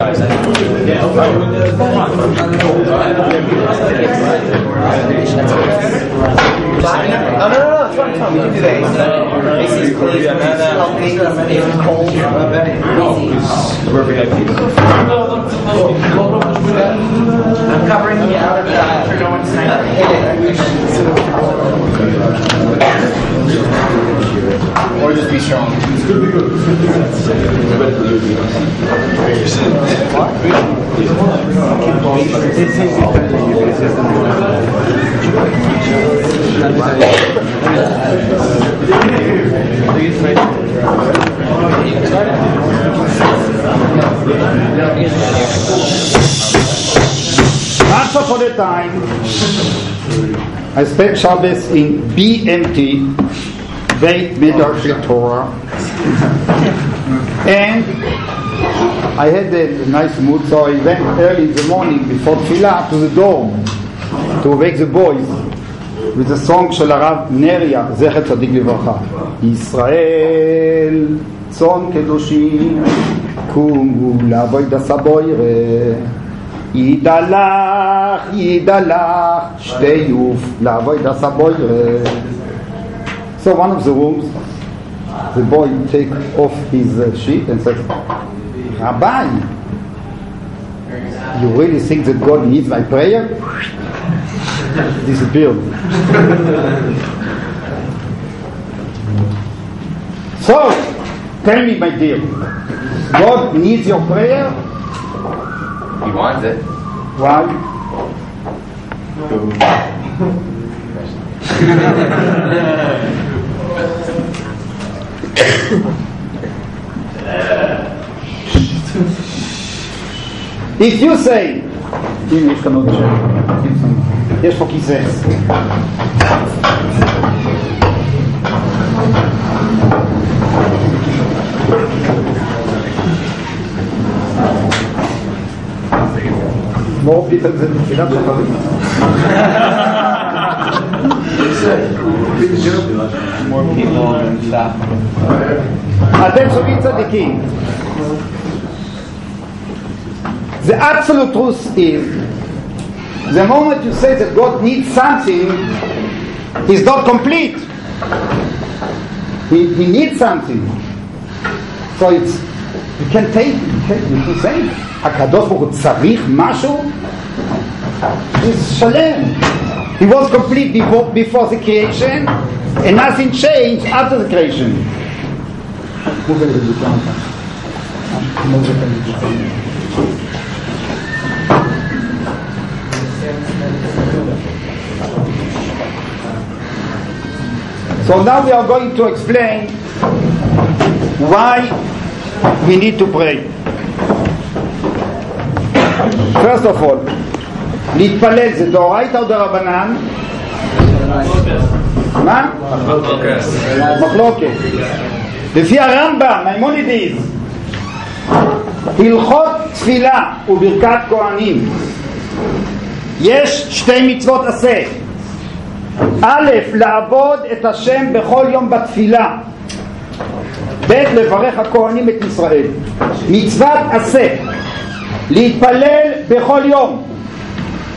guys. No, no, no, no, it's fine, fine, we can do that. AC is clean, healthy, it's cold. I'm covering the outer side for no one's Or just be strong. Once upon a time, I spent Shabbos in BMT, Beit Midrash Torah, and I had a nice mood, so I went early in the morning before tefillah to the dorm to wake the boys with the song של הרב נריה, זכר צדיק לברכה. ישראל צאן קדושים, קומו לעבוד הסבוירה. ידלך, ידלך, שתי יוף, לעבוד הסבוירה. So one of the rooms, the boy take off his uh, sheet and says, Rabbi, you really think that God needs my prayer? Disappeared. so, tell me, my dear, God needs your prayer? He wants it. Why? If you say, הנה יש כאן עוד שם, יש פה כיסא. לא עובדים על זה בתחילת שחרים. אתם שומעים צדיקים. The absolute truth is, the moment you say that God needs something, He's not complete. He, he needs something. So it's, you can take, you can, you can say, הקדוש ברוך הוא צריך משהו? He's שלם. He was complete before, before the creation, and nothing changed after the creation. So now we are going to explain why we need to pray. First of all, להתפלל זה דאורייתא או דרבנן? מה? מחלוקת. לפי הרמב"ם, מימונידיס, הלכות תפילה וברכת כהנים, יש שתי מצוות עשה. א', לעבוד את השם בכל יום בתפילה. ב', לברך הכהנים את ישראל. מצוות עשה, להתפלל בכל יום,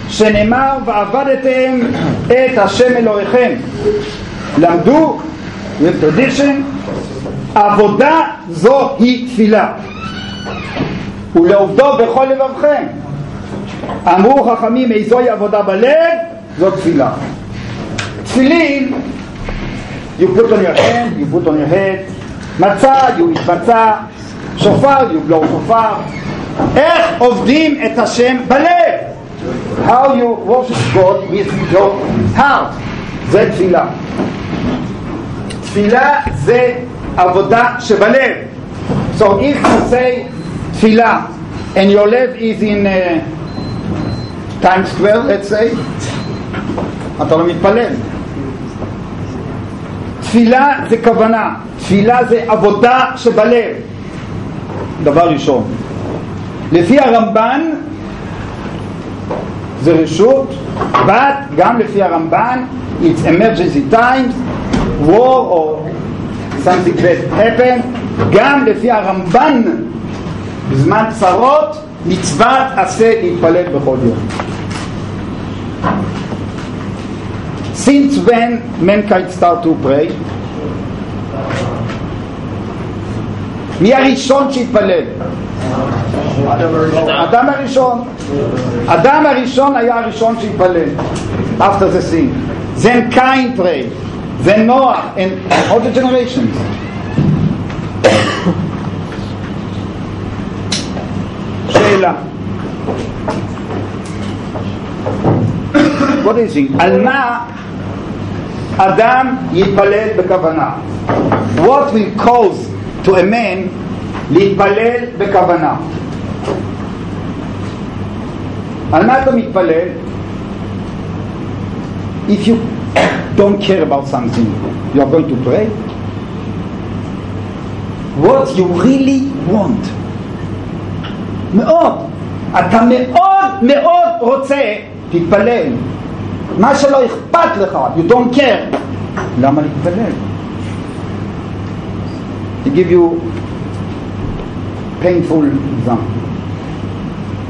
שנאמר ועבדתם את השם אלוהיכם. למדו, tradition, עבודה זו היא תפילה. ולעובדו בכל לבבכם. אמרו חכמים איזוהי עבודה בלב, זו תפילה. תפילין, you put on your hand, you put on your head, מצה, you eat מצה, שופר, you blow שופר. איך עובדים את השם בלב? How you worship God with your heart. זה תפילה. תפילה זה עבודה שבלב. So if you say תפילה and your love is in uh, Times Square, let's say, אתה לא מתפלל. תפילה זה כוונה, תפילה זה עבודה שבלב. דבר ראשון. לפי הרמב"ן זה רשות, but גם לפי הרמב"ן it's emergency times, war or something that happened, גם לפי הרמב"ן בזמן צרות מצוות עשה להתפלל בכל יום. Since when mankind start to pray? מי הראשון שהתפלל? אדם הראשון. אדם הראשון היה הראשון שהתפלל. After the sin. Then Cain prayed. Then Noah and all the generations. שאלה. What is it? על מה אדם יתפלל בכוונה? What will cause to a man להתפלל בכוונה? על מה אתה מתפלל? If you don't care about something, you are going to pray? What you really want. מאוד. אתה מאוד מאוד רוצה, תתפלל. מה שלא אכפת לך, you don't care, למה להתפלל? To give you painful example.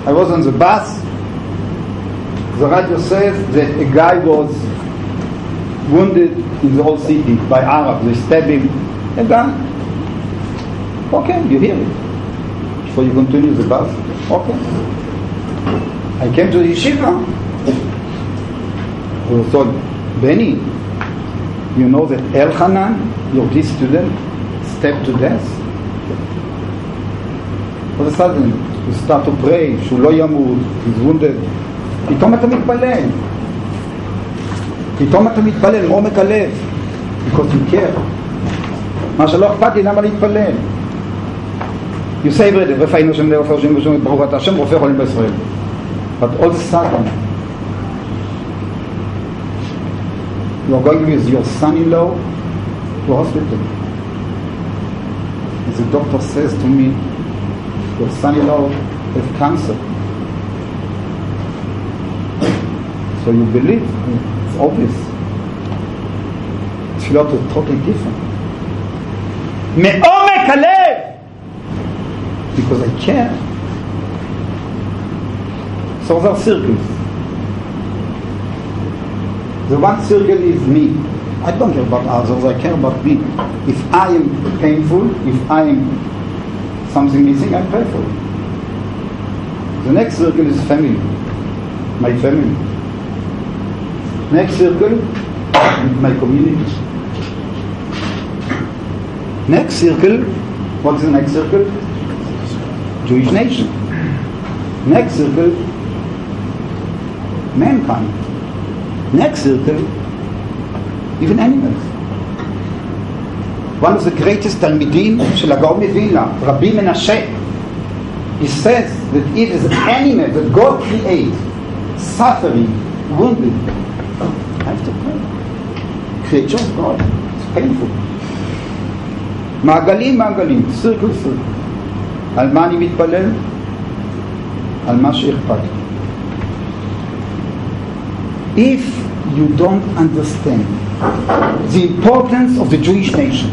I was on the bus, the radio says that a guy was wounded in the whole city by Arabs. They stabbed him. A gun. Okay, you hear it. So you continue the bus. Okay. I came to the yeshiva. He was told, Benny, you know that Elchanan, your this student, stabbed to death? All of a sudden, you start to pray, שהוא לא ימות, he's wounded. פתאום אתה מתפלל. פתאום אתה מתפלל מעומק הלב. because you care. מה שלא אכפת לי, למה להתפלל? You say every day, רפא היינו שם לרפא השם ושם ברוך אתה השם רופא חולים בישראל. But all of a sudden, you are going with your son-in-law to hospital. And the doctor says to me, your son-in-law has cancer. So you believe, it's obvious. תפילות are totally different. מעומק הלב! Because I care. So there are circles. The one circle is me. I don't care about others, I care about me. If I am painful, if I am something missing, I pray for it. The next circle is family, my family. Next circle, my community. Next circle, what is the next circle? Jewish nation. Next circle, mankind. Next circle, even animals. One of the greatest Talmidim של הגאון מווילנה, רבי מנשה, he says that it is an animal that God creates, suffering, wounded, I have to pray. Creature of God, it's painful. מעגלים מעגלים, סירקל סירקל. על מה אני מתפלל? על מה שאכפת לי. If you don't understand the importance of the Jewish nation,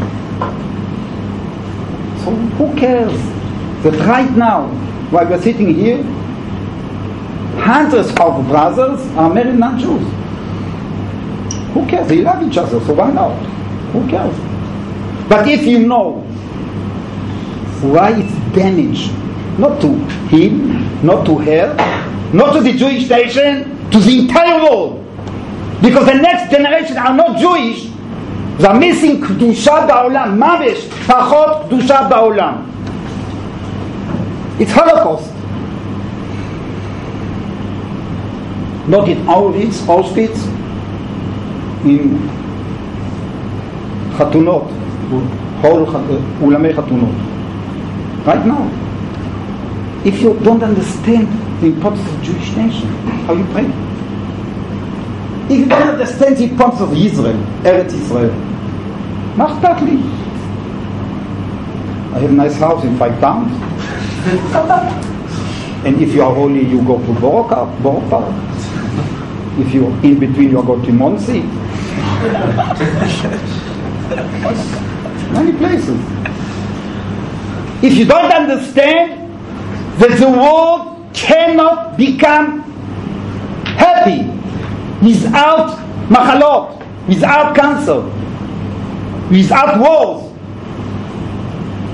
so who cares that right now, while we're sitting here, hundreds of brothers are married non-Jews. Who cares? They love each other, so why not? Who cares? But if you know why it's damage, not to him, not to her, not to the Jewish nation, to the entire world, because the next generation are not Jewish, they are missing קדושה בעולם, ממש פחות קדושה בעולם. It's Holocaust. Not in Auschwitz, Auschwitz, in חתונות, whole אולמי חתונות. Right now. If you don't understand the importance of Jewish nation, how you pray? If you don't understand the importance of Israel, Eretz Israel, not אכפת I have a nice house in five towns. and if you are holy, you go to Boroka, uh, Borough If you in between, you go to Monsey. Many places. If you don't understand, that the world cannot become happy without machalot, without cancer, without wars.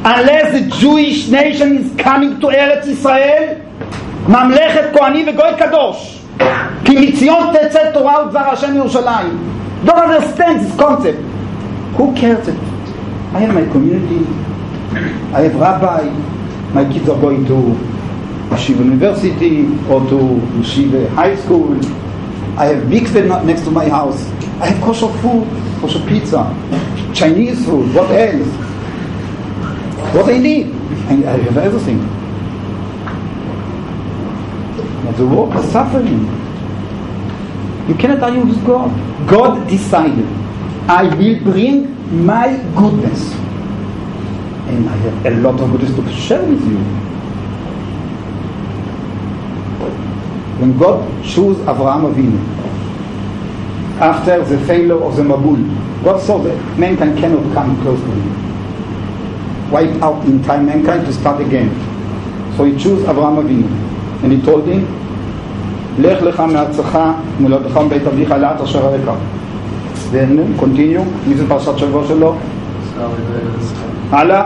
Unless the Jewish nation is coming to Eretz Israel, ממלכת כהנים וגוי קדוש, כי מציון תצא תורה ודבר השם ירושלים. Don't understand this concept. Who cares it? I have my community, I have rabbi, my kids are going to Yeshiva University or to Yeshiva High School. I have big next to my house. I have kosher food, kosher pizza, Chinese food, what else? What I need. And I have everything. But the world is suffering. You cannot argue with God. God decided, I will bring my goodness. And I have a lot of goodness to share with you. When God chose Avraham Avinu, after the failure of the Mabul, God saw that mankind cannot come close to him. Wipe out in time mankind to start again. So he chose Avraham Avinu. And he told him, לך לך מארצך מולדתך מבית אביך לאט אשר אראך. והנה, קונטיניו, מי זה פרשת שבוע שלו? הלאה.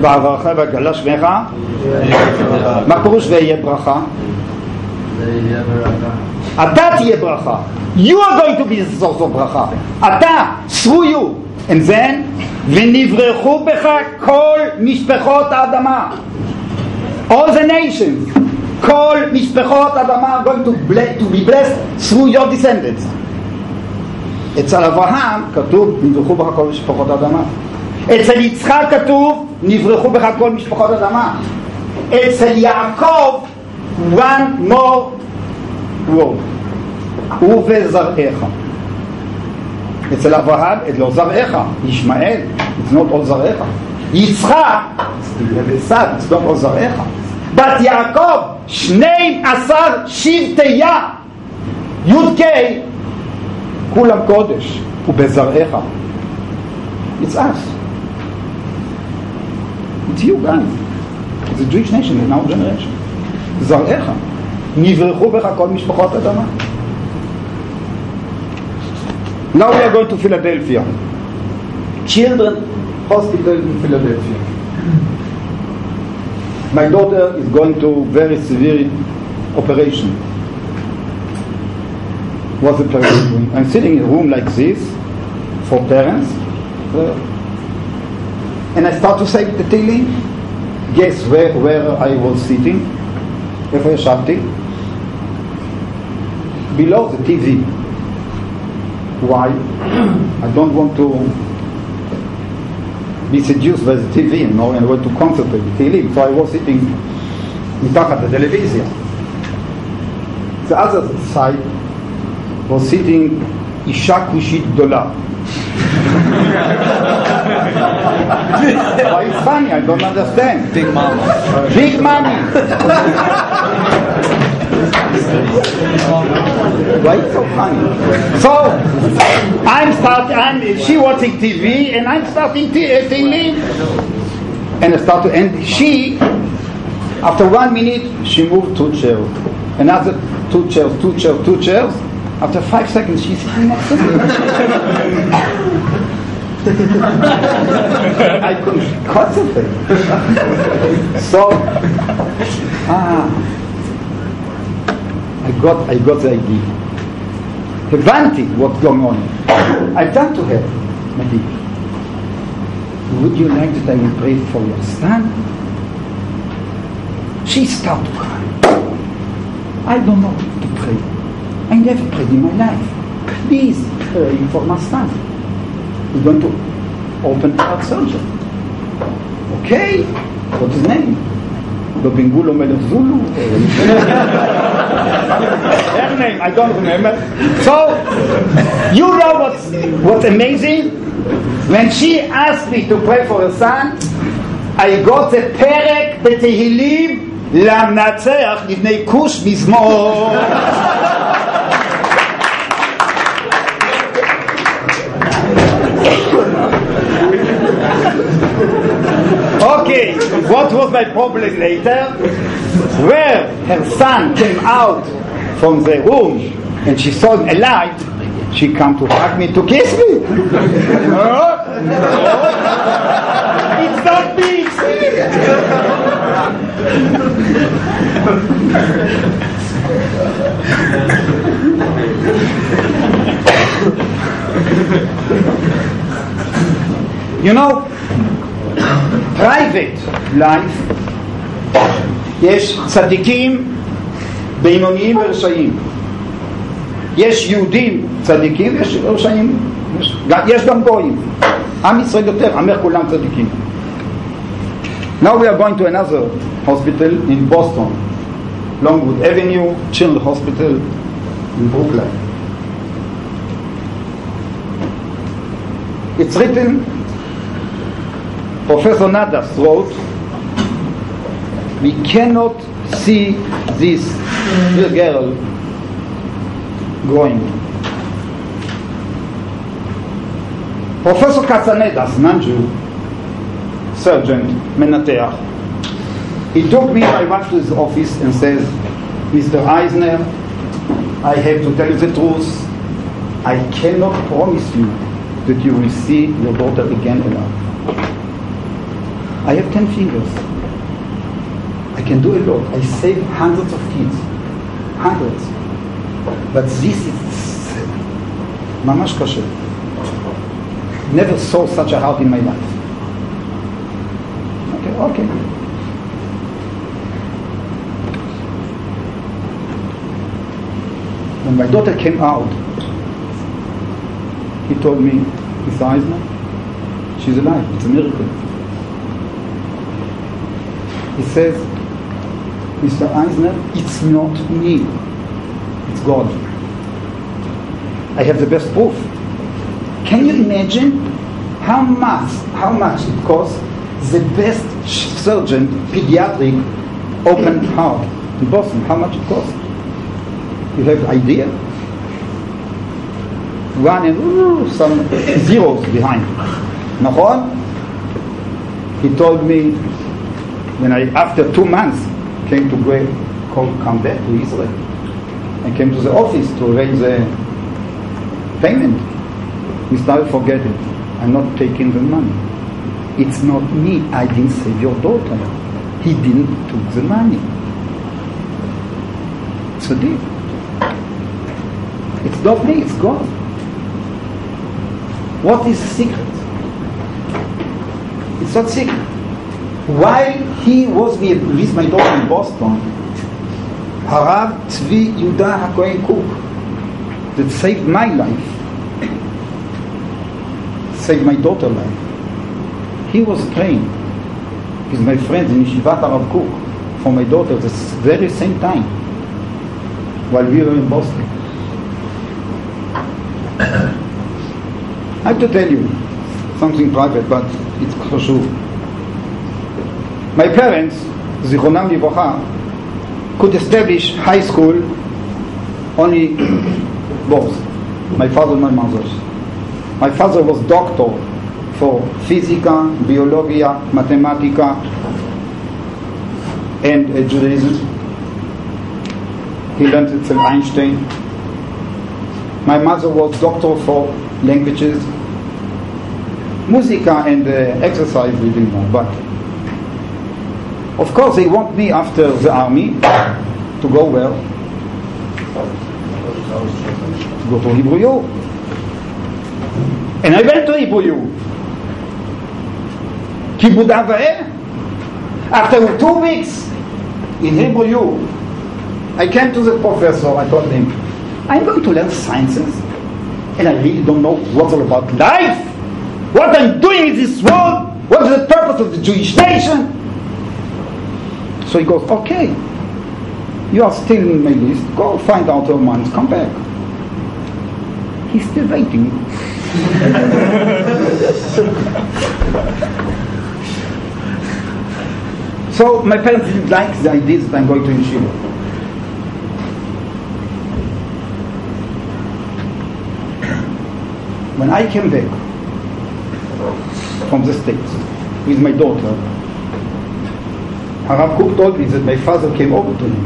בעברך וגלה שמך. מה פירוש ויהיה ברכה? אתה תהיה ברכה. You are going to be the source of ברכה. אתה, through you. And then, ונברחו בך כל משפחות האדמה. All the nations. כל משפחות אדמה are going to, to be blessed through your descendants. אצל אברהם כתוב נברחו בך כל משפחות אדמה. אצל יצחק כתוב נברחו בך כל משפחות אדמה. אצל יעקב one more word ובזרעך. אצל אברהם, את לא זרעך, ישמעאל, it's not all זרעך. יצחק, it's not all זרעך. בת יעקב, שנים עשר שבטיה, י"ק, כולם קודש, ובזרעך. Us. It's you guys. It's a Jewish nation in our generation. זרעך. נברחו בך כל משפחות אדמה. Now we are going to Philadelphia. Children Hospital in Philadelphia. My daughter is going to very severe operation. What's the parents doing? I'm sitting in a room like this for parents, uh, and I start to say the Tehillim. Guess where, where I was sitting? איפה ישבתי? Below the TV. Why? I don't want to be seduced by the TV, you know, and want to concentrate the Tehillim. So I was sitting מתחת לטלוויזיה. The other side was sitting אישה כושית גדולה. Why it's funny? I don't understand. Big mama. Big money. Why it's so funny? So I'm starting. I'm she watching TV and I'm starting t- uh, TV. And I start to and she after one minute she moved two chairs. Another two chairs, two chairs, two chairs. After five seconds she's sitting next to me. I couldn't concentrate. so, ah, I got, I got the idea. הבנתי what's going on. I turned to her, Madi, would you like that I will pray for your son? She started to cry. I don't know to pray. I never prayed in my life. Please pray for my son. We're going to open heart surgery. Okay, what's his name? לא בנגולו מלך זולו? Her name, I don't remember. So, you know what's, what's amazing? When she asked me to pray for her son, I got the פרק בתהילים למנצח לפני כוש מזמור. Okay, what was my problem later? Where her son came out from the room and she saw a light, she come to hug me to kiss me. it's not me, you know, private life, יש צדיקים, בינוניים ורשעים. יש יהודים צדיקים ויש רשעים, יש, יש גם גויים. עם ישראל יותר, עמך כולם צדיקים. Now we are going to another hospital in Boston, Longwood Avenue, Children's Hospital in Brooklyn. It's written, Professor Nadas wrote, we cannot see this little girl growing. Professor Katsanedas, non-Jew, surgeon, מנתח, he took me, I went to his office and says, Mr. Eisner, I have to tell you the truth. I cannot promise you that you will see your daughter again alive. I have 10 fingers. I can do a lot. I save hundreds of kids. Hundreds. But this is mamash kosher. Never saw such a heart in my life. Okay, okay. When my daughter came out, he told me, Miss Eisner, she's alive. It's a miracle. He says, Mr. Eisner, it's not me. It's God. I have the best proof. Can you imagine how much, how much it costs the best surgeon, pediatric, open heart in Boston? How much it costs? You have idea? One and ooh, some zeros behind. נכון? He told me when I, after two months, came to go, come back to Israel. I came to the office to raise the payment. He started forgetting. I'm not taking the money. It's not me. I didn't save your daughter. He didn't took the money. It's a deal. It's not me, it's God. What is the secret? It's not secret while he was with my daughter in Boston, Harav Tzvi Yudah HaKohen Kook that saved my life, saved my daughter's life. He was praying with my friends in Yeshivat Harav Kook for my daughter at the very same time while we were in Boston. I have to tell you something private, but it's for sure. My parents, Zichronam Yivocha, could establish high school only both, my father and my mother. My father was doctor for physics, biology, mathematics, and uh, Judaism. He learned it from Einstein. My mother was doctor for languages, musica and uh, exercise we didn't know, but of course they want me after the army to go where? To go to Hebrew. And I went to Hebrew. Kibbutz. After two weeks in Hebrew I came to the professor, I told him, I'm going to learn sciences, and I really don't know what's all about life, what I'm doing in this world, what is the purpose of the Jewish nation. So he goes, okay, you are still in my list, go find out your months, come back. He's still waiting. so my parents didn't like the idea that I'm going to yeshiva. When I came back from the States with my daughter, Harav Kook told me that my father came over to him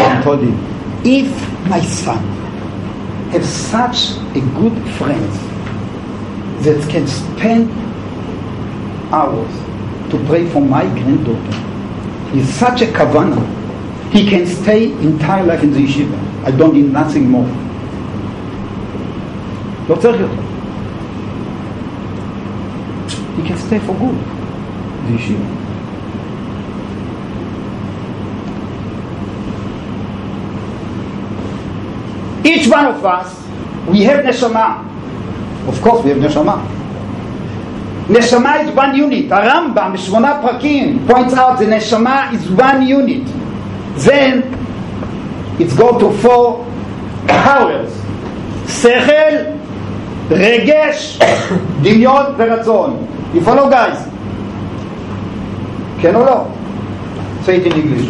and told him, if my son have such a good friend that can spend hours to pray for my granddaughter, he's such a kavana, he can stay entire life in the yeshiva. I don't need nothing more. Don't tell him He can stay for good. the yeshiva." Each one of us, we have neshama. Of course, we have neshama. Neshama is one unit. הרמב"ם בשמונה פרקים points out the neshama is one unit. Then it's go to four powers. שכל, רגש, דמיון ורצון. You follow guys? כן או לא? say it in English.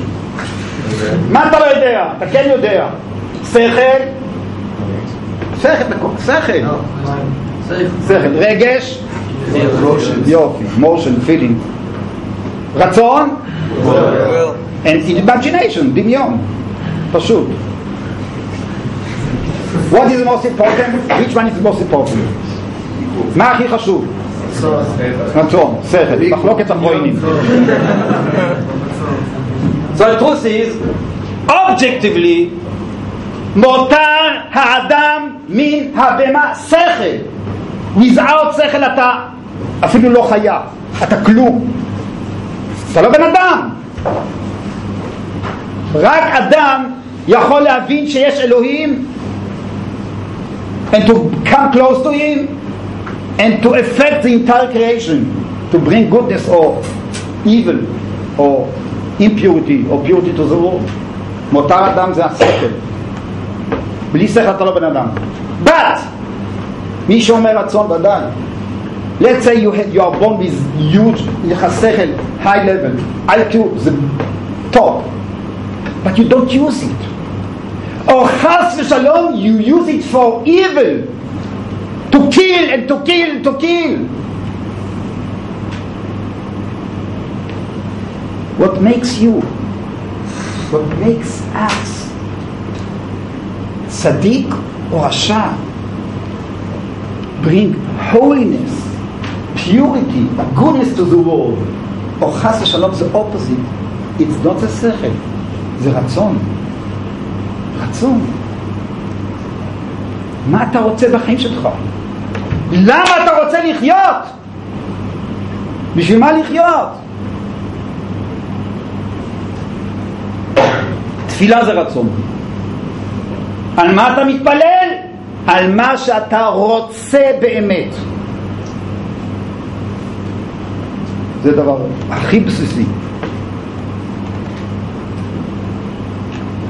מה אתה לא יודע? אתה כן יודע. שכל, שכל, שכל, שכל, רגש, יופי, motion, feeling, רצון, and imagination, דמיון, פשוט. What is the most important? Which one is the most important? מה הכי חשוב? רצון, שכל, מחלוקת אחרונים. So the truth is, objectively, מותר האדם מן הבמה שכל. without שכל אתה אפילו לא חיה, אתה כלום. אתה לא בן אדם. רק אדם יכול להבין שיש אלוהים and to come close to him and to affect the entire creation to bring goodness or evil or impurity or purity to the world. מותר אדם זה השכל. בלי שכל אתה לא בן אדם. But, מי שאומר רצון ודאי. Let's say you, had, you are born with huge, יש לך שכל, high level, IQ, זה top, but you don't use it. Or חס ושלום, you use it for evil, to kill and to kill and to kill. What makes you, what makes us tzaddik or rasha bring holiness, purity, goodness to the world, or chas v'shalom the opposite, it's not a sechel, זה רצון. רצון. מה אתה רוצה בחיים שלך? למה אתה רוצה לחיות? בשביל מה לחיות? תפילה זה רצון. על מה אתה מתפלל? על מה שאתה רוצה באמת. זה דבר הכי בסיסי.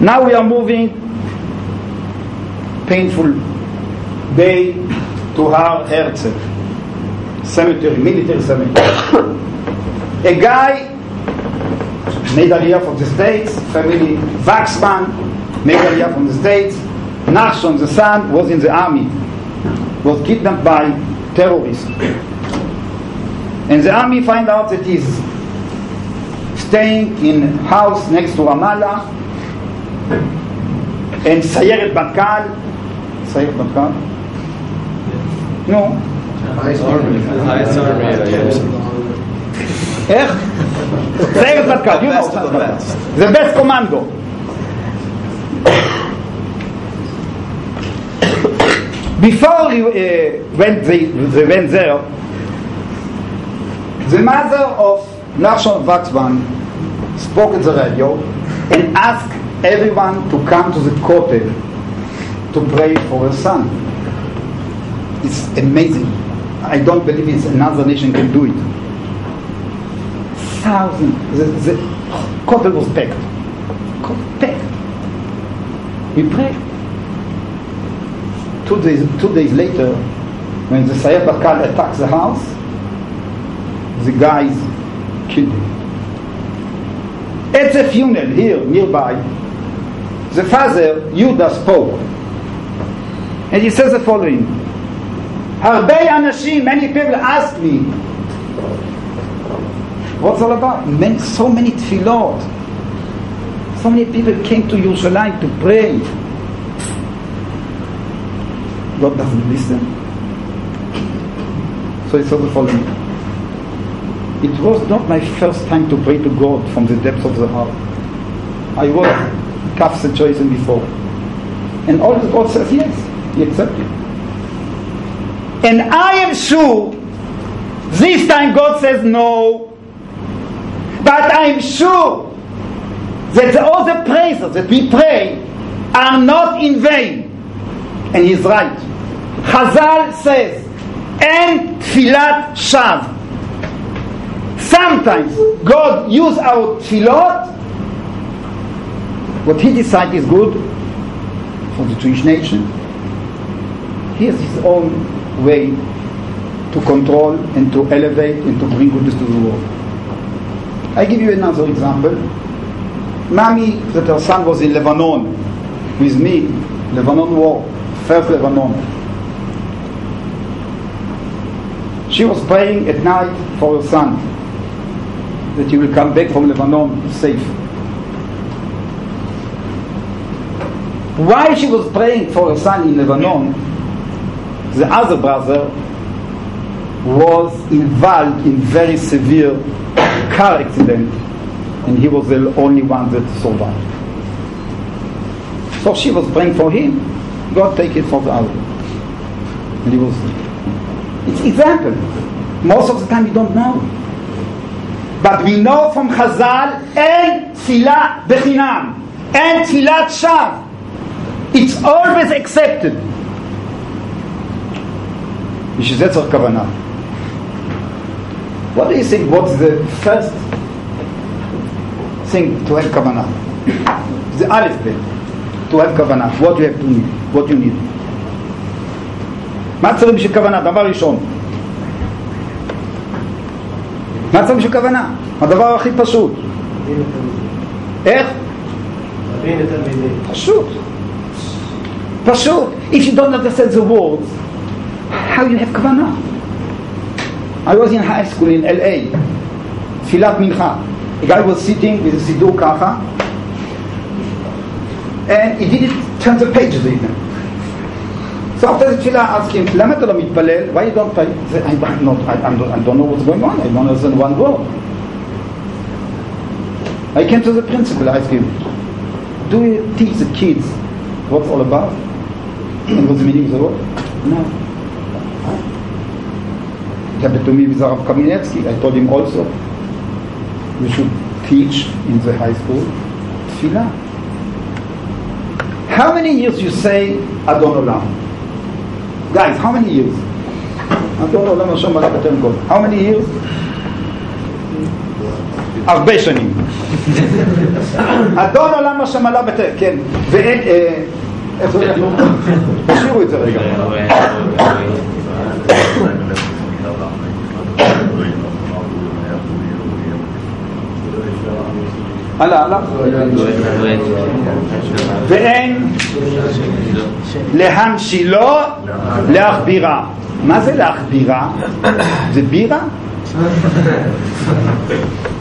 Now we are moving painful day to Har Herzl cemetery, military cemetery. A guy made Aliyah from the States, family Waxman made Aliyah from the States. Nachshon, the son, was in the army, was kidnapped by terrorists. And the army find out that he's staying in house next to Ramallah, and Sayeret Matkal. Sayeret Matkal, No. Highest army. איך? סיירת מטכ"ל, you know, the best commando. Before he uh, went, they, they went there, the mother of Nachshon Wachsman spoke at the radio and asked everyone to come to the kotel to pray for her son. It's amazing. I don't believe it's another nation can do it. Thousands. The, the kotel was packed. Packed. We prayed two days, two days later, when the Sayeret Matkal attacks the house, the guys killed him. At the funeral here nearby, the father, Yuda, spoke. And he says the following Harbei Anashim, many people ask me, what's all about? So many tefillot. So many people came to Yerushalayim to pray. God doesn't listen. So it's also following. It was not my first time to pray to God from the depths of the heart. I was half centuries before. And all God says yes, He accepted. And I am sure this time God says no. But I'm sure that all the prayers that we pray are not in vain. And he's right. Chazal says, "En tfilat shav." Sometimes God use our tfilot. What He decides is good for the Jewish nation. He has His own way to control and to elevate and to bring goodness to the world. I give you another example. Mami, that her son was in Lebanon with me, Lebanon War, first Lebanon. She was praying at night for her son that he will come back from Lebanon safe. While she was praying for her son in Lebanon, the other brother was involved in very severe car accident and he was the only one that survived. So she was praying for him, God take it for the other. And he was it's example. Most of the time we don't know. But we know from Chazal, אין תפילה בחינם, אין תפילת שווא. It's always accepted. בשביל זה צריך כוונה. What do you think? What's the first thing to have כוונה? זה א' ב', to have כוונה. What you have to need, what you need. מה צריך בשביל כוונה? דבר ראשון. מה צריך בשביל כוונה? הדבר הכי פשוט. איך? פשוט. פשוט. If you don't understand the words, how you have כוונה? I was in high school in LA, תפילת מנחה. A guy was sitting with a סידור ככה, and he didn't tons of pages even. So after the Chila, I asked him, why you don't pray? I, I'm not, I, I don't know what's going on. I don't understand one word. I came to the principal, I asked him, do you teach the kids what's all about? And what's the meaning of the word? No. It happened to me with Rav Kaminetsky. I told him also, you should teach in the high school tefillah. How many years you say Adon Olam? Guys, how many years? אדון עולם השם מלך יותר מכל. How many years? הרבה שנים. אדון עולם השם עלה בטל, כן. ואין, איך זה הולך? תשאירו את זה רגע. הלאה, הלאה. ואין להמשילו להכבירה. מה זה להכבירה? זה בירה?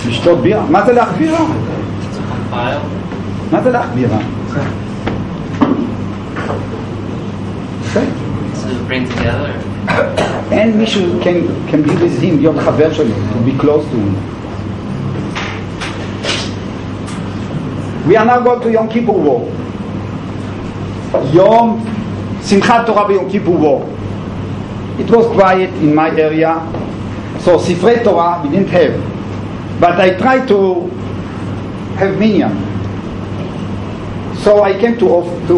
לשתות בירה? מה זה להכבירה? מה זה להכבירה? אין מישהו can be with him, להיות חבר שלו, to be close to him. We are now going to Yom Kippur War. Yom Simchat Torah Yom Kippur War. It was quiet in my area, so Sifrei Torah we didn't have. But I tried to have minyan. So I came to to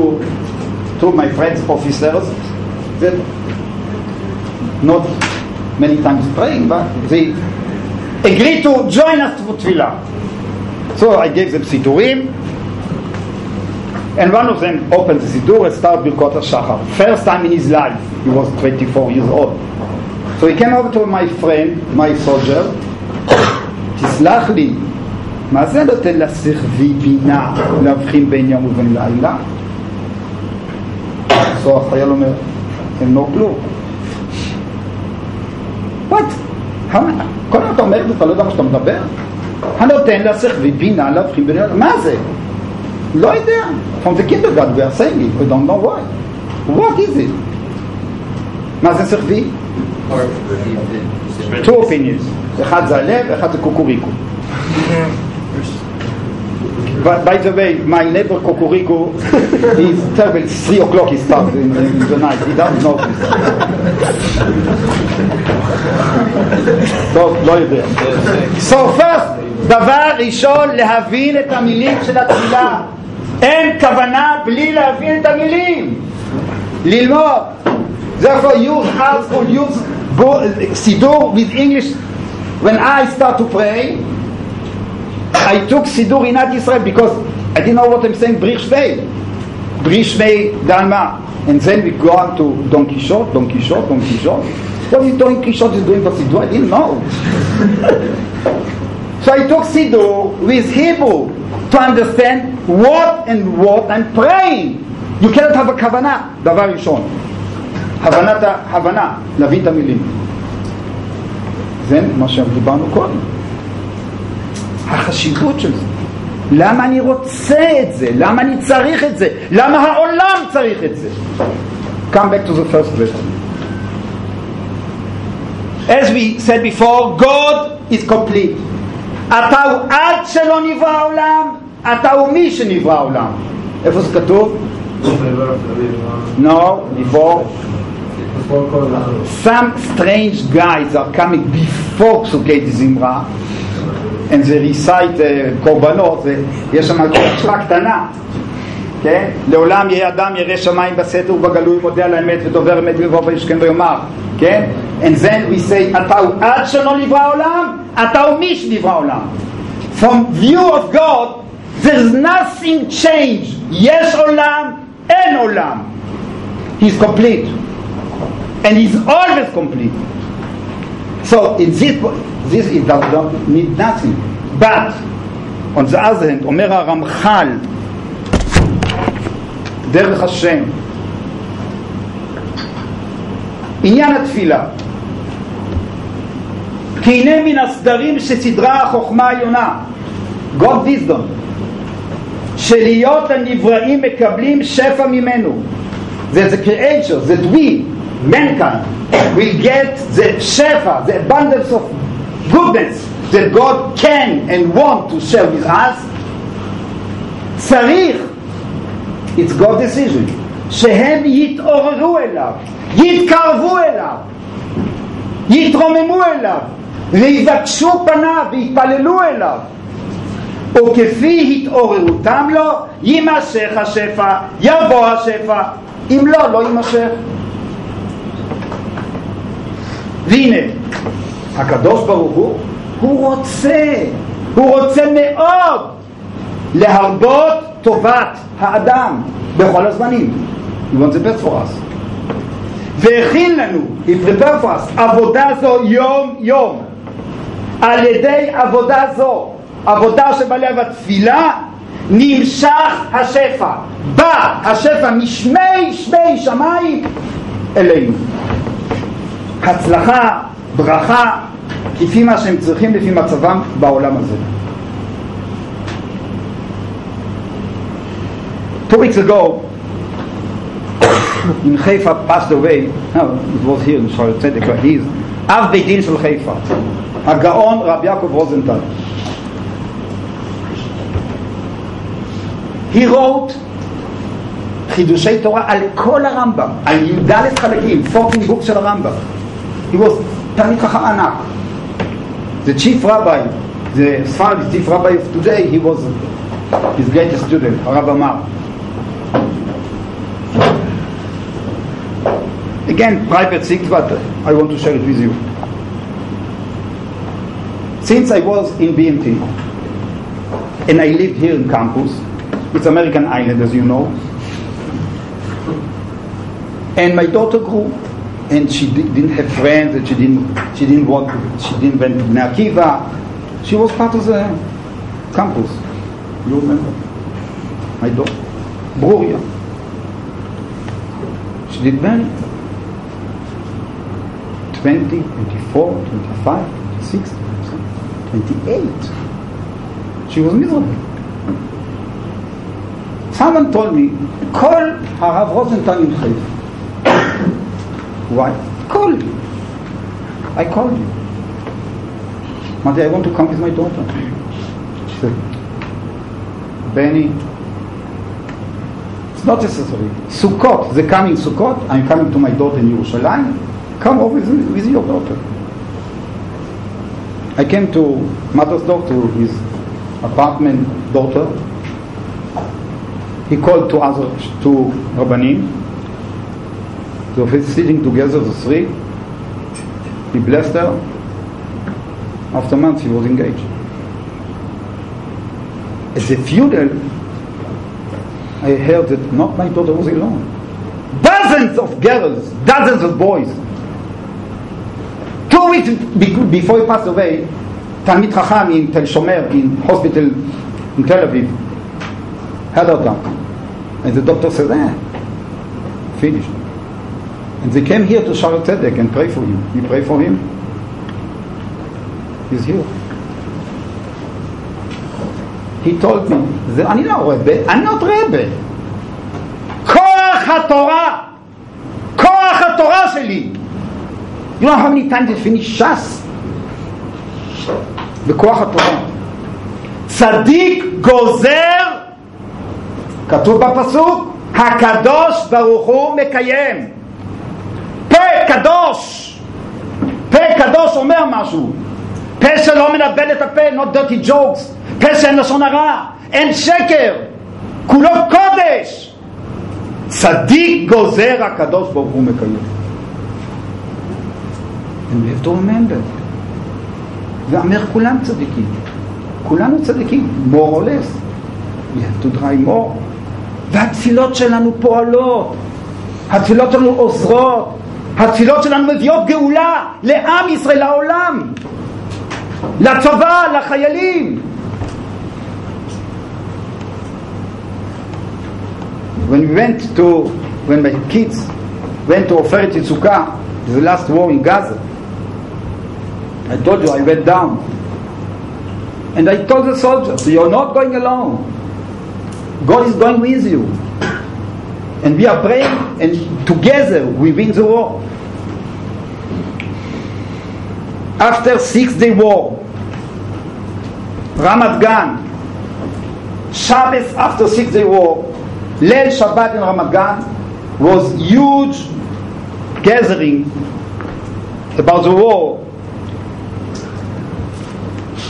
to my friends officers that not many times praying, but they agreed to join us for tefillah. So I gave them sidurim, and one of them opened the sidur and started Birkot HaShachar. First time in his life, he was 24 years old. So he came over to my friend, my soldier, תסלח לי, מה זה נותן לשכבי בינה להבחין בין יום ובין לילה? So החייל אומר, הם לא כלום. What? How, כל הזמן אתה אומר ואתה לא יודע מה שאתה מדבר? הנותן לשכבי בינה להבחין בין... מה זה? לא יודע. From the kindergarten we are saying it, we don't know why. What is it? מה זה שכבי? two opinions. אחד זה הלב, אחד זה קוקוריקו. But by the way, my neighbor Kokoriko is terrible. It's three o'clock he starts in, in the night. He doesn't know this. טוב, לא יודע. So first, דבר ראשון, להבין את המילים של התפילה. אין כוונה בלי להבין את המילים. ללמוד. Therefore, use household, use סידור with English. When I start to pray, I took סידור עינת ישראל because I didn't know what I'm saying, בריך שווה. בריך שווה דלמה. And then we go on to Don Quixote, Don Quixote, Don Quixote. What is Don Quixote is doing for Siddur? I didn't know. so I took Siddur with Hebrew to understand what and what I'm praying. You cannot have a כוונה, דבר ראשון. הבנת, הבנה, להבין את המילים. זה מה שדיברנו קודם. החשיבות של זה. למה אני רוצה את זה? למה אני צריך את זה? למה העולם צריך את זה? Come back to the first question. As we said before, God is complete. אתה הוא עד שלא נברא העולם, אתה הוא מי שנברא העולם. איפה זה כתוב? No, before. Some strange guys are coming before פסוקי דזמרה and they recite uh, קורבנות, יש שם הקשבה קטנה, כן? לעולם יהיה אדם ירא שמיים בסתר ובגלוי מודה על האמת ודובר אמת בלבו וישכן ויאמר, כן? And then we say, אתה הוא עד שלא נברא העולם, אתה הוא מי שנברא העולם. From view of God, there's nothing change. יש עולם, אין עולם. He's complete. And he's always complete. So in this, this it does not need nothing. But on the other hand, אומר הרמח"ל, דרך השם, עניין התפילה, כי הנה מן הסדרים שסדרה החוכמה העליונה, God wisdom, שלהיות הנבראים מקבלים שפע ממנו. There's a creature that we, mankind, will get the shefa, the abundance of goodness that God can and want to share with us. צריך, it's God's decision, שהם יתעוררו אליו, יתקרבו אליו, יתרוממו אליו, ויבקשו פניו ויתפללו אליו. וכפי התעוררותם לו, יימשך השפע, יבוא השפע, אם לא, לא יימשך. והנה, הקדוש ברוך הוא, הוא רוצה, הוא רוצה מאוד להרבות טובת האדם בכל הזמנים. The best for us. והכין לנו, he prepared for us, עבודה זו יום יום. על ידי עבודה זו, עבודה שבלב התפילה, נמשך השפע. בא השפע משמי שמי שמיים אלינו. הצלחה, ברכה, כפי מה שהם צריכים לפי מצבם בעולם הזה. Two weeks ago, in Haifa passed away, no, it was here in Shaare Tzedek, he is Av Beidin Shel Haifa, Hagaon Rabbi Yaakov Rosenthal. He wrote חידושי תורה על כל הרמב"ם, על י"ד Chalakim 14 books of Rambam. He was תלמיד חכם ענק. The chief rabbi, the Sfarad, the chief rabbi of today, he was his greatest student, Rabbi אמר. Again, private things, but I want to share it with you. Since I was in BMT, and I lived here in campus, it's American island, as you know, and my daughter grew, and she di- didn't have friends, and she didn't, she didn't want, she didn't went to Bnei. She was part of the campus. You remember? My daughter, Bruria. She did well. 20, 24, 25, 26. 28. She was miserable. Someone told me, call Harav Rosenthal in Haifa. Why? Call. I called you. Mother, I want to come with my daughter. She said, Benny, it's not necessary. Sukkot, the coming Sukkot, I'm coming to my daughter in Yerushalayim. Come over with, with your daughter. I came to mother's daughter, his apartment daughter. He called to other two rabbanim. They were sitting together, the three. He blessed her. After months, he was engaged. At the funeral, I heard that not my daughter was alone. Dozens of girls, dozens of boys. Two weeks before he passed away, Talmid Chacham in Tel Shomer, in hospital in Tel Aviv, had a doctor, And the doctor said, ah, finished. And they came here to Shaare Tzedek and pray for him. You pray for him? He's here. He told me, "I'm not רבה, I'm not רבה. כוח haTorah, כוח haTorah שלי. You know how many times it finished ש"ס? בכוח התורה. צדיק גוזר, כתוב בפסוק, הקדוש ברוך הוא מקיים. פה קדוש, פה קדוש אומר משהו. פה שלא מנבל את הפה, not dirty jokes, פה שאין לשון הרע, אין שקר, כולו קודש. צדיק גוזר הקדוש ברוך הוא מקיים. And we have to remember. ואמר כולם צדיקים. כולנו צדיקים, more or less. We have to try more. והתפילות שלנו פועלות. התפילות שלנו עוזרות. התפילות שלנו מביאות גאולה לעם ישראל, לעולם. לצבא, לחיילים. When we went to, when my kids went to Oferet Yitzukah, the last war in Gaza, I told you I went down. And I told the soldiers, you're not going alone. God is going with you. And we are praying, and together we win the war. After Six Day War, Ramat Gan, Shabbos after Six Day War, Leil Shabbat in Ramat Gan was huge gathering about the war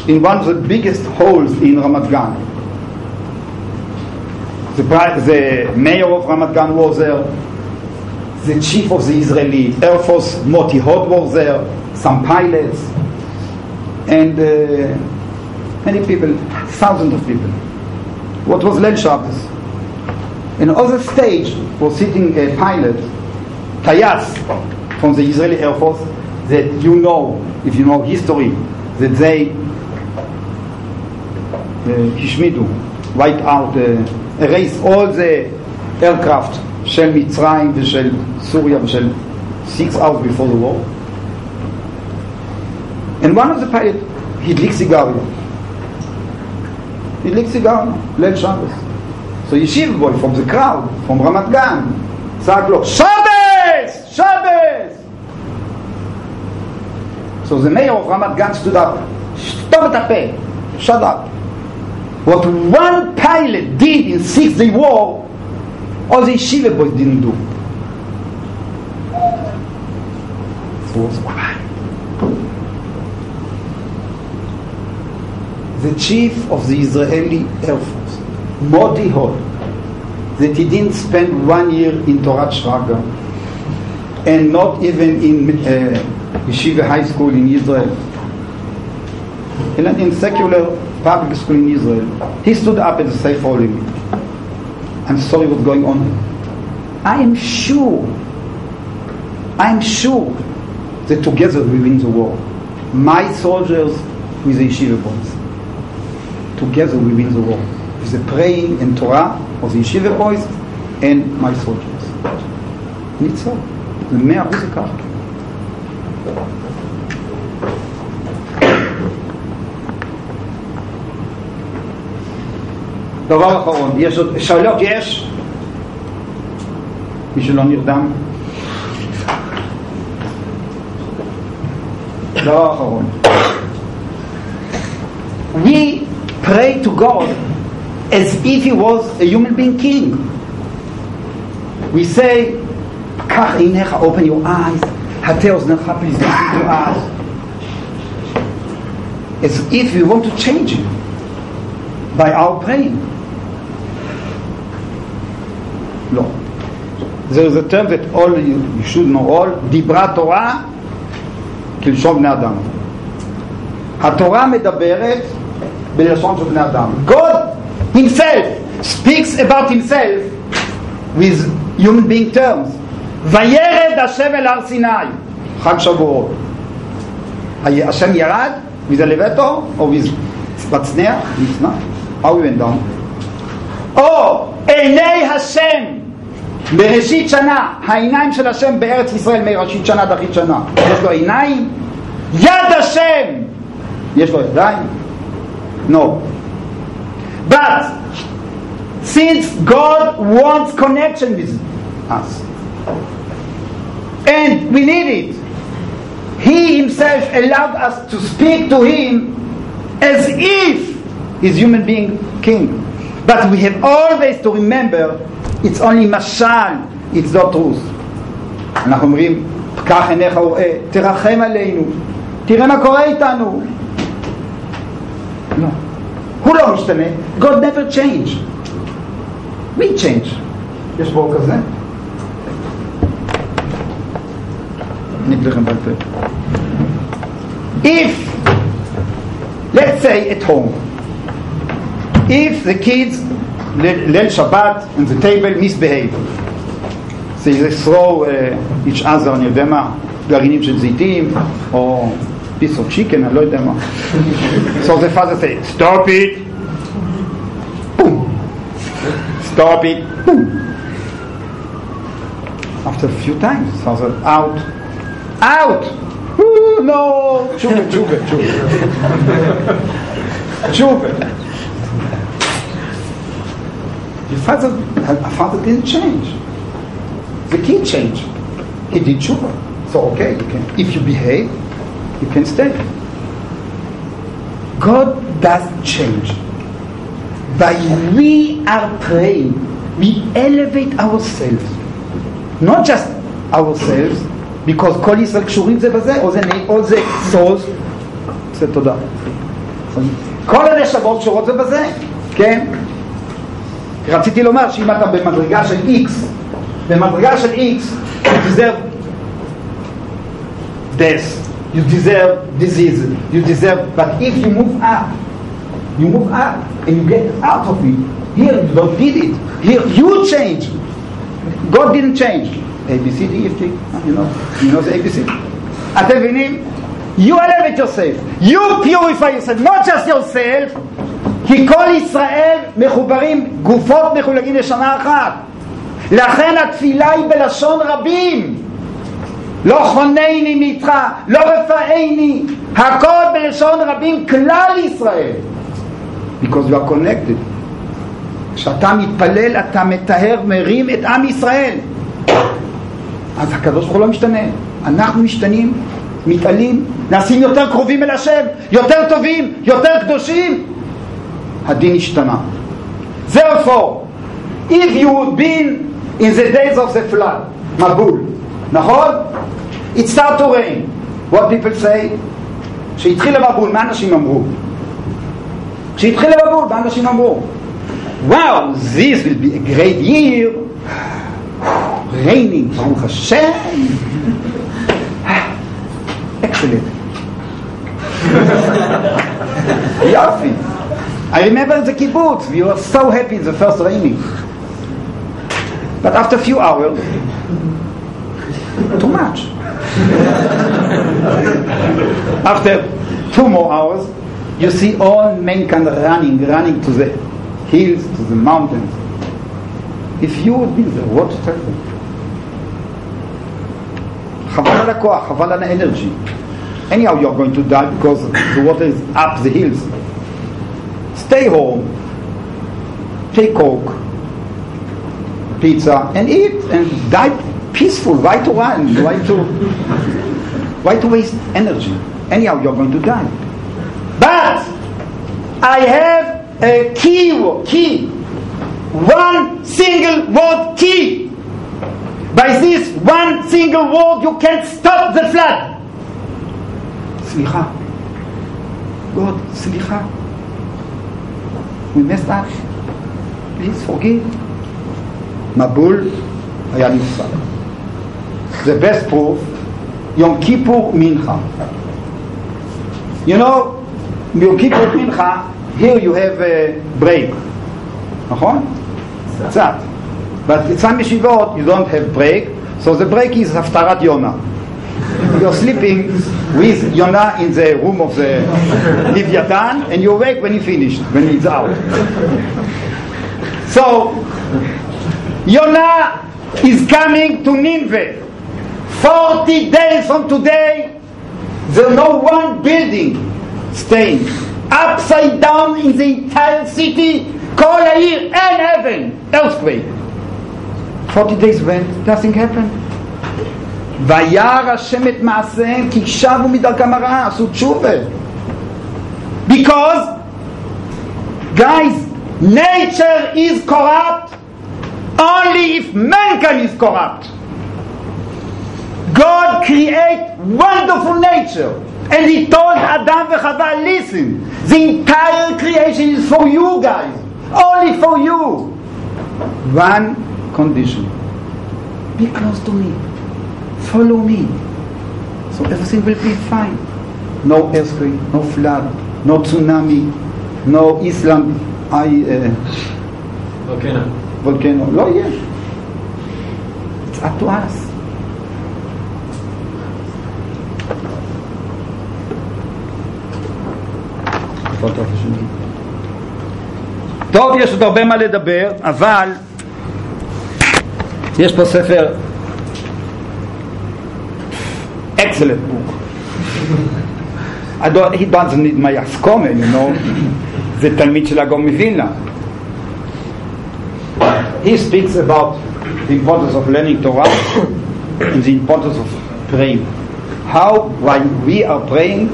in one of the biggest halls in Ramat Gan. The, the mayor of Ramat Gan was there, the chief of the Israeli Air Force, Moti Hod, was there, some pilots, and uh, many people, thousands of people. What was Leil Shabbos? In other stage was sitting a pilot, Tayas, from the Israeli Air Force, that you know, if you know history, that they השמידו, wiped out, uh, erased all the aircraft של מצרים ושל סוריה ושל six hours before the war. And one of the pilots הדליק סיגריה. הדליק סיגריה, ליל שבס. So yeshiva boy from the crowd, from רמת גן, צעק לו, שבס! שבס! So the mayor of רמת גן stood up, סתום את הפה, shut up. What one pilot did in Six Day War, all the yeshiva boys didn't do. It was quiet. The chief of the Israeli Air Force, Moti Hod, that he didn't spend one year in Torat Shraga and not even in uh, Yeshiva High School in Israel, and in secular public school in Israel, he stood up and said following me. I'm sorry what's going on. I am sure, I am sure that together we win the war. My soldiers with the yeshiva boys. Together we win the war. With the praying and Torah of the yeshiva boys and my soldiers. And it's so. The mayor of the car. דבר אחרון, יש עוד שאלות? יש? מי שלא נרדם? דבר אחרון. We pray to God as if he was a human being king. We say, קח עיניך, open your eyes, הטה אוזנך, please listen to us. As if we want to change him by our praying. לא. There is a term that all you, you should know all, דיברה תורה כלשון בני אדם. התורה מדברת בלשון של בני אדם. God himself speaks about himself with human being terms. וירד השם אל הר סיני, חג שבועות. השם ירד with elevator or with בצנח, מצנח, how he went down. או עיני השם בראשית שנה, העיניים של השם בארץ ישראל מראשית שנה עד אחרית שנה. יש לו עיניים? יד השם! יש לו ידיים? No. But since God wants connection with us, and we need it, He Himself allowed us to speak to Him as if He's human being king. But we have always to remember it's only משל, it's not truth. אנחנו אומרים, פקח עיניך וראה, תרחם עלינו, תראה מה קורה איתנו. לא. הוא לא משתנה, God never change. We change. יש בור כזה? אני אגיד לכם בעל פה. If, let's say at home, if the kids ליל שבת and the table misbehave, they, they throw uh, each other, אני יודע מה, גרעינים של זיתים, או piece of chicken, אני לא יודע מה. So the father said, stop it, boom, stop it, boom. After a few times, father, out, out, Ooh, no, tshuva, tshuva, tshuva. tshuva. Your father, our father didn't change. The kid changed. He did tshuva. So okay, you can, if you behave, you can stay. God doesn't change. But we are praying, we elevate ourselves. Not just ourselves, because כל ישראל קשורים זה בזה, או זה, או זה souls, זה תודה. כל הנשמות קשורות זה בזה, כן? רציתי לומר שאם אתה במדרגה של X, במדרגה של X, you deserve death, you deserve disease, you deserve, but if you move up, you move up and you get out of it, here you don't did it, here you change. God didn't change. A, B, C, D, F, G, you know, you know the ABC. אתם מבינים? You elevate yourself, you purify yourself, not just yourself, כי כל ישראל מחוברים, גופות מחולקים לשנה אחת. לכן התפילה היא בלשון רבים. לא חונני מאיתך, לא רפאני, הכל בלשון רבים, כלל ישראל. Because you are connected. כשאתה מתפלל אתה מטהר, מרים את עם ישראל. אז הקדוש ברוך הוא לא משתנה. אנחנו משתנים, מתעלים, נעשים יותר קרובים אל השם, יותר טובים, יותר קדושים. הדין השתנה. Therefore, if you would been in the days of the flood, מבול, נכון? It start to rain. What people say? כשהתחיל המבול, מה אנשים אמרו? כשהתחיל המבול, מה אנשים אמרו? Wow, this will be a great year. raining, ברוך השם. Excellent. יופי. I remember the kibbutz, we were so happy the first raining. But after a few hours, too much. after two more hours, you see all mankind running, running to the hills, to the mountains. If you would be there, what would happen? חבל על הכוח, חבל על האנרגי. Anyhow, you're going to die because the water is up the hills. Stay home. take Coke, pizza, and eat and die peaceful. Why to run? Why to, why to waste energy? Anyhow, you're going to die. But I have a key, key, one single word key. By this one single word, you can stop the flood. סליחה. God, סליחה. We messed up. Please forgive. מבול היה נפסק. The best proof, יום כיפור מנחה. You know, יום כיפור מנחה, here you have a break. נכון? קצת. But in some yeshivot you don't have break, so the break is הפטרת יונה. You're sleeping with Yonah in the room of the Leviathan, and you wake when he finished, when it's out. So, Yonah is coming to Nineveh. 40 days from today, there's no one building staying. Upside down in the entire city, Kol Air and heaven, earthquake. 40 days went, nothing happened. וירא השם את מעשיהם כי שבו מדרכם הרעה, עשו תשובה. Because, guys, nature is corrupt only if mankind is corrupt. God create wonderful nature and he told Adam v'Chava, listen, the entire creation is for you guys, only for you. One condition, be close to me, Follow me, so everything will be fine. No earthquake, no flood, no tsunami, no Islam, I, uh, volcano. volcano, לא יהיה. It's up to us. טוב, יש עוד הרבה מה לדבר, אבל יש פה ספר excellent book. I don't, he doesn't need my comment, you know. the Talmud Shlagom Vilna. He speaks about the importance of learning Torah and the importance of praying. How, while we are praying,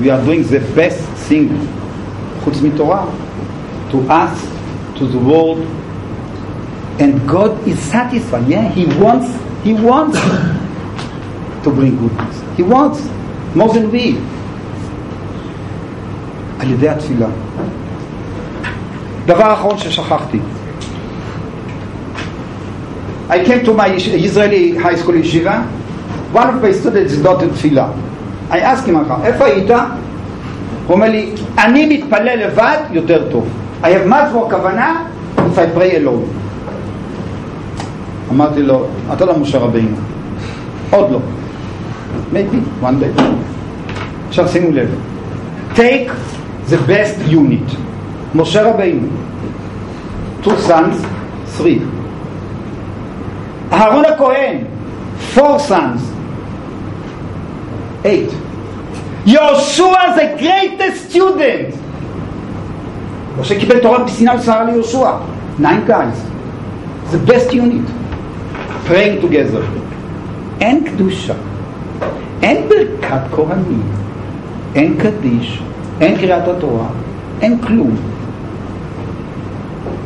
we are doing the best thing, Chutz Torah, to us, to the world, and God is satisfied. Yeah, He wants, He wants to bring goodness. He wants more than we. על ידי התפילה. דבר אחרון ששכחתי. I came to my Israeli high school yeshiva. One of my students is not in תפילה. I asked him, איפה היית? הוא אומר לי, אני מתפלל לבד יותר טוב. I have much more כוונה if I pray alone. אמרתי לו, אתה לא משה רבינו. עוד לא. maybe, one day. עכשיו שימו לב. take the best unit. משה רבינו. two sons, three. אהרון הכהן, four sons, eight. יהושע the greatest student. משה קיבל תורה בסיני ושרה ליהושע. nine guys. the best unit. praying together. אין קדושה, אין ברכת כהנים, אין קדיש, אין קריאת התורה, אין כלום.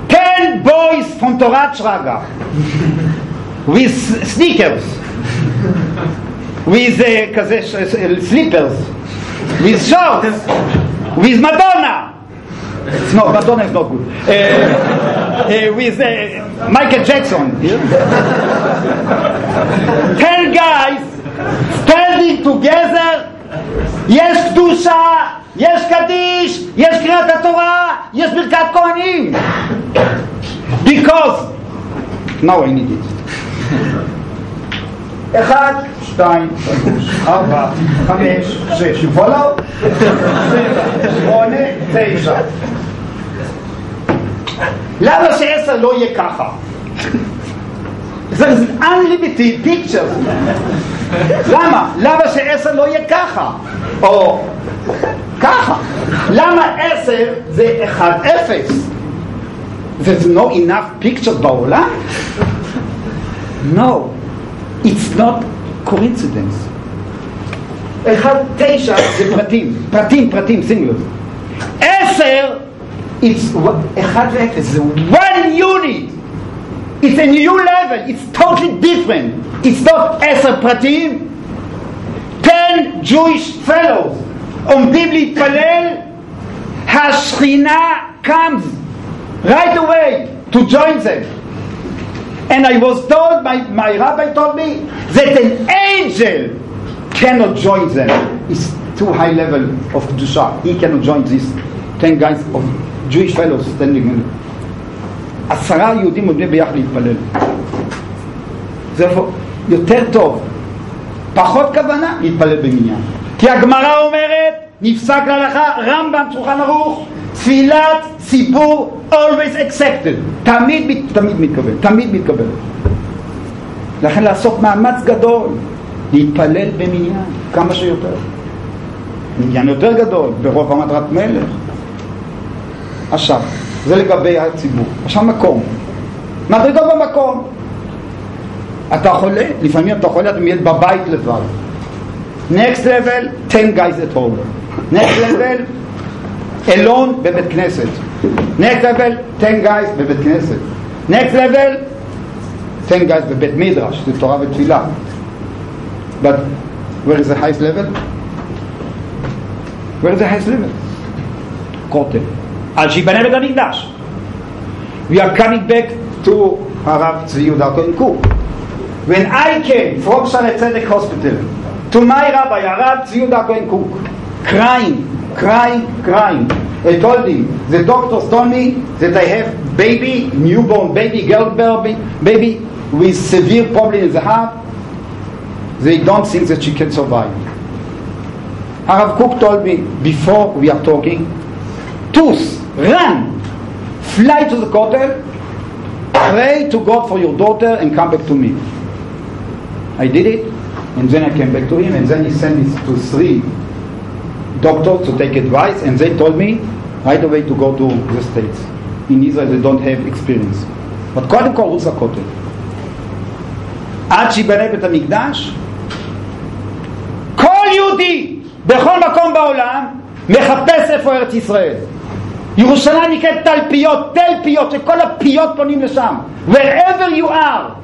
ten boys from תורת שרגא with sneakers, with uh, כזה ש- ש- slippers, with shorts, with Madonna. It's not, Madonna is not good. Uh, uh, with uh, Michael Jackson. Ten guys standing together, יש קדושה, יש קדיש, יש קריאת התורה, יש ברכת כהנים. Because, now I need it. אחד, שתיים, שלוש, ארבע, חמש, שש, you follow? שבע, שמונה, תשע. למה שעשר לא יהיה ככה? זה unlimited pictures. למה? למה שעשר לא יהיה ככה? או ככה. למה עשר זה אחד אפס? there's no enough pictures בעולם? No, it's not coincidence. אחד, תשע זה פרטים, פרטים, פרטים, סינגלוס. עשר, it's אחד ואפס, זה one unit. It's a new level, it's totally different. It's not עשר פרטים, ten Jewish fellows עומדים להתפלל, השכינה comes right away to join them. And I was told, my, my rabbi told me, that an angel cannot join them. It's too high level of Kedusha. He cannot join these ten guys of Jewish fellows standing in עשרה יהודים עומדים ביחד להתפלל. זה יותר טוב, פחות כוונה להתפלל במניין. כי הגמרא אומרת, נפסק להלכה, רמב"ם, שולחן ערוך, תפילת ציבור always accepted, תמיד, תמיד מתקבל, תמיד מתקבל. לכן לעשות מאמץ גדול, להתפלל במניין, כמה שיותר. מניין יותר גדול, ברוב המטרת מלך. עכשיו, זה לגבי הציבור. עכשיו מקום. מדרגות במקום. אתה חולה, לפעמים אתה חולה, אתה מיד בבית לבד. next level, 10 guys at home. next level, alone בבית כנסת. next level, 10 guys בבית כנסת. next level, 10 guys בבית מדרש, זה תורה ותפילה. but where is the highest level? where is the highest level? כותל. as she burned the Mikdash. We are coming back to Harav Tzvi Yehuda Kook. When I came from Share Hospital to my rabbi, Harav Tzvi Yehuda Kook, crying, crying, crying, I told him, the doctors told me that I have baby, newborn baby, girl baby, baby with severe problem in the heart. They don't think that she can survive. Harav Kook told me before we are talking, tooth run, fly to the kotel, pray to God for your daughter and come back to me. I did it, and then I came back to him, and then he sent me to three doctors to take advice, and they told me right away to go to the States. In Israel they don't have experience. but קודם כל רוץ לכותל. עד שיבנה בית המקדש, כל יהודי בכל מקום בעולם מחפש איפה ארץ ישראל. ירושלים נקראת תלפיות, תלפיות, שכל הפיות פונים לשם. wherever you are.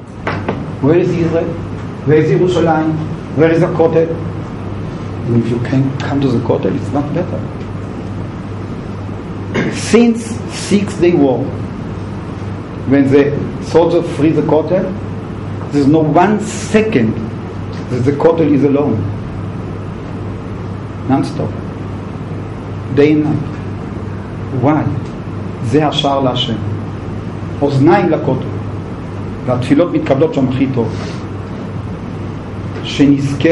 where is Israel? where is ירושלים? where is הכותל? And if you can come to the Kotel, it's not better. Since Six Day War, when the soldiers free the Kotel, there's no one second that the Kotel is alone. Non-stop. Day and night. Why? זה השער להשם. אוזניים לכותל. והתפילות מתקבלות שם הכי טוב. שנזכה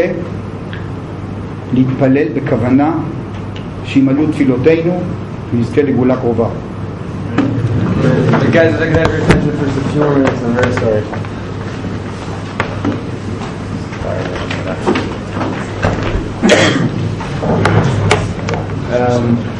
להתפלל בכוונה שימלאו תפילותינו ונזכה לגאולה קרובה. Um,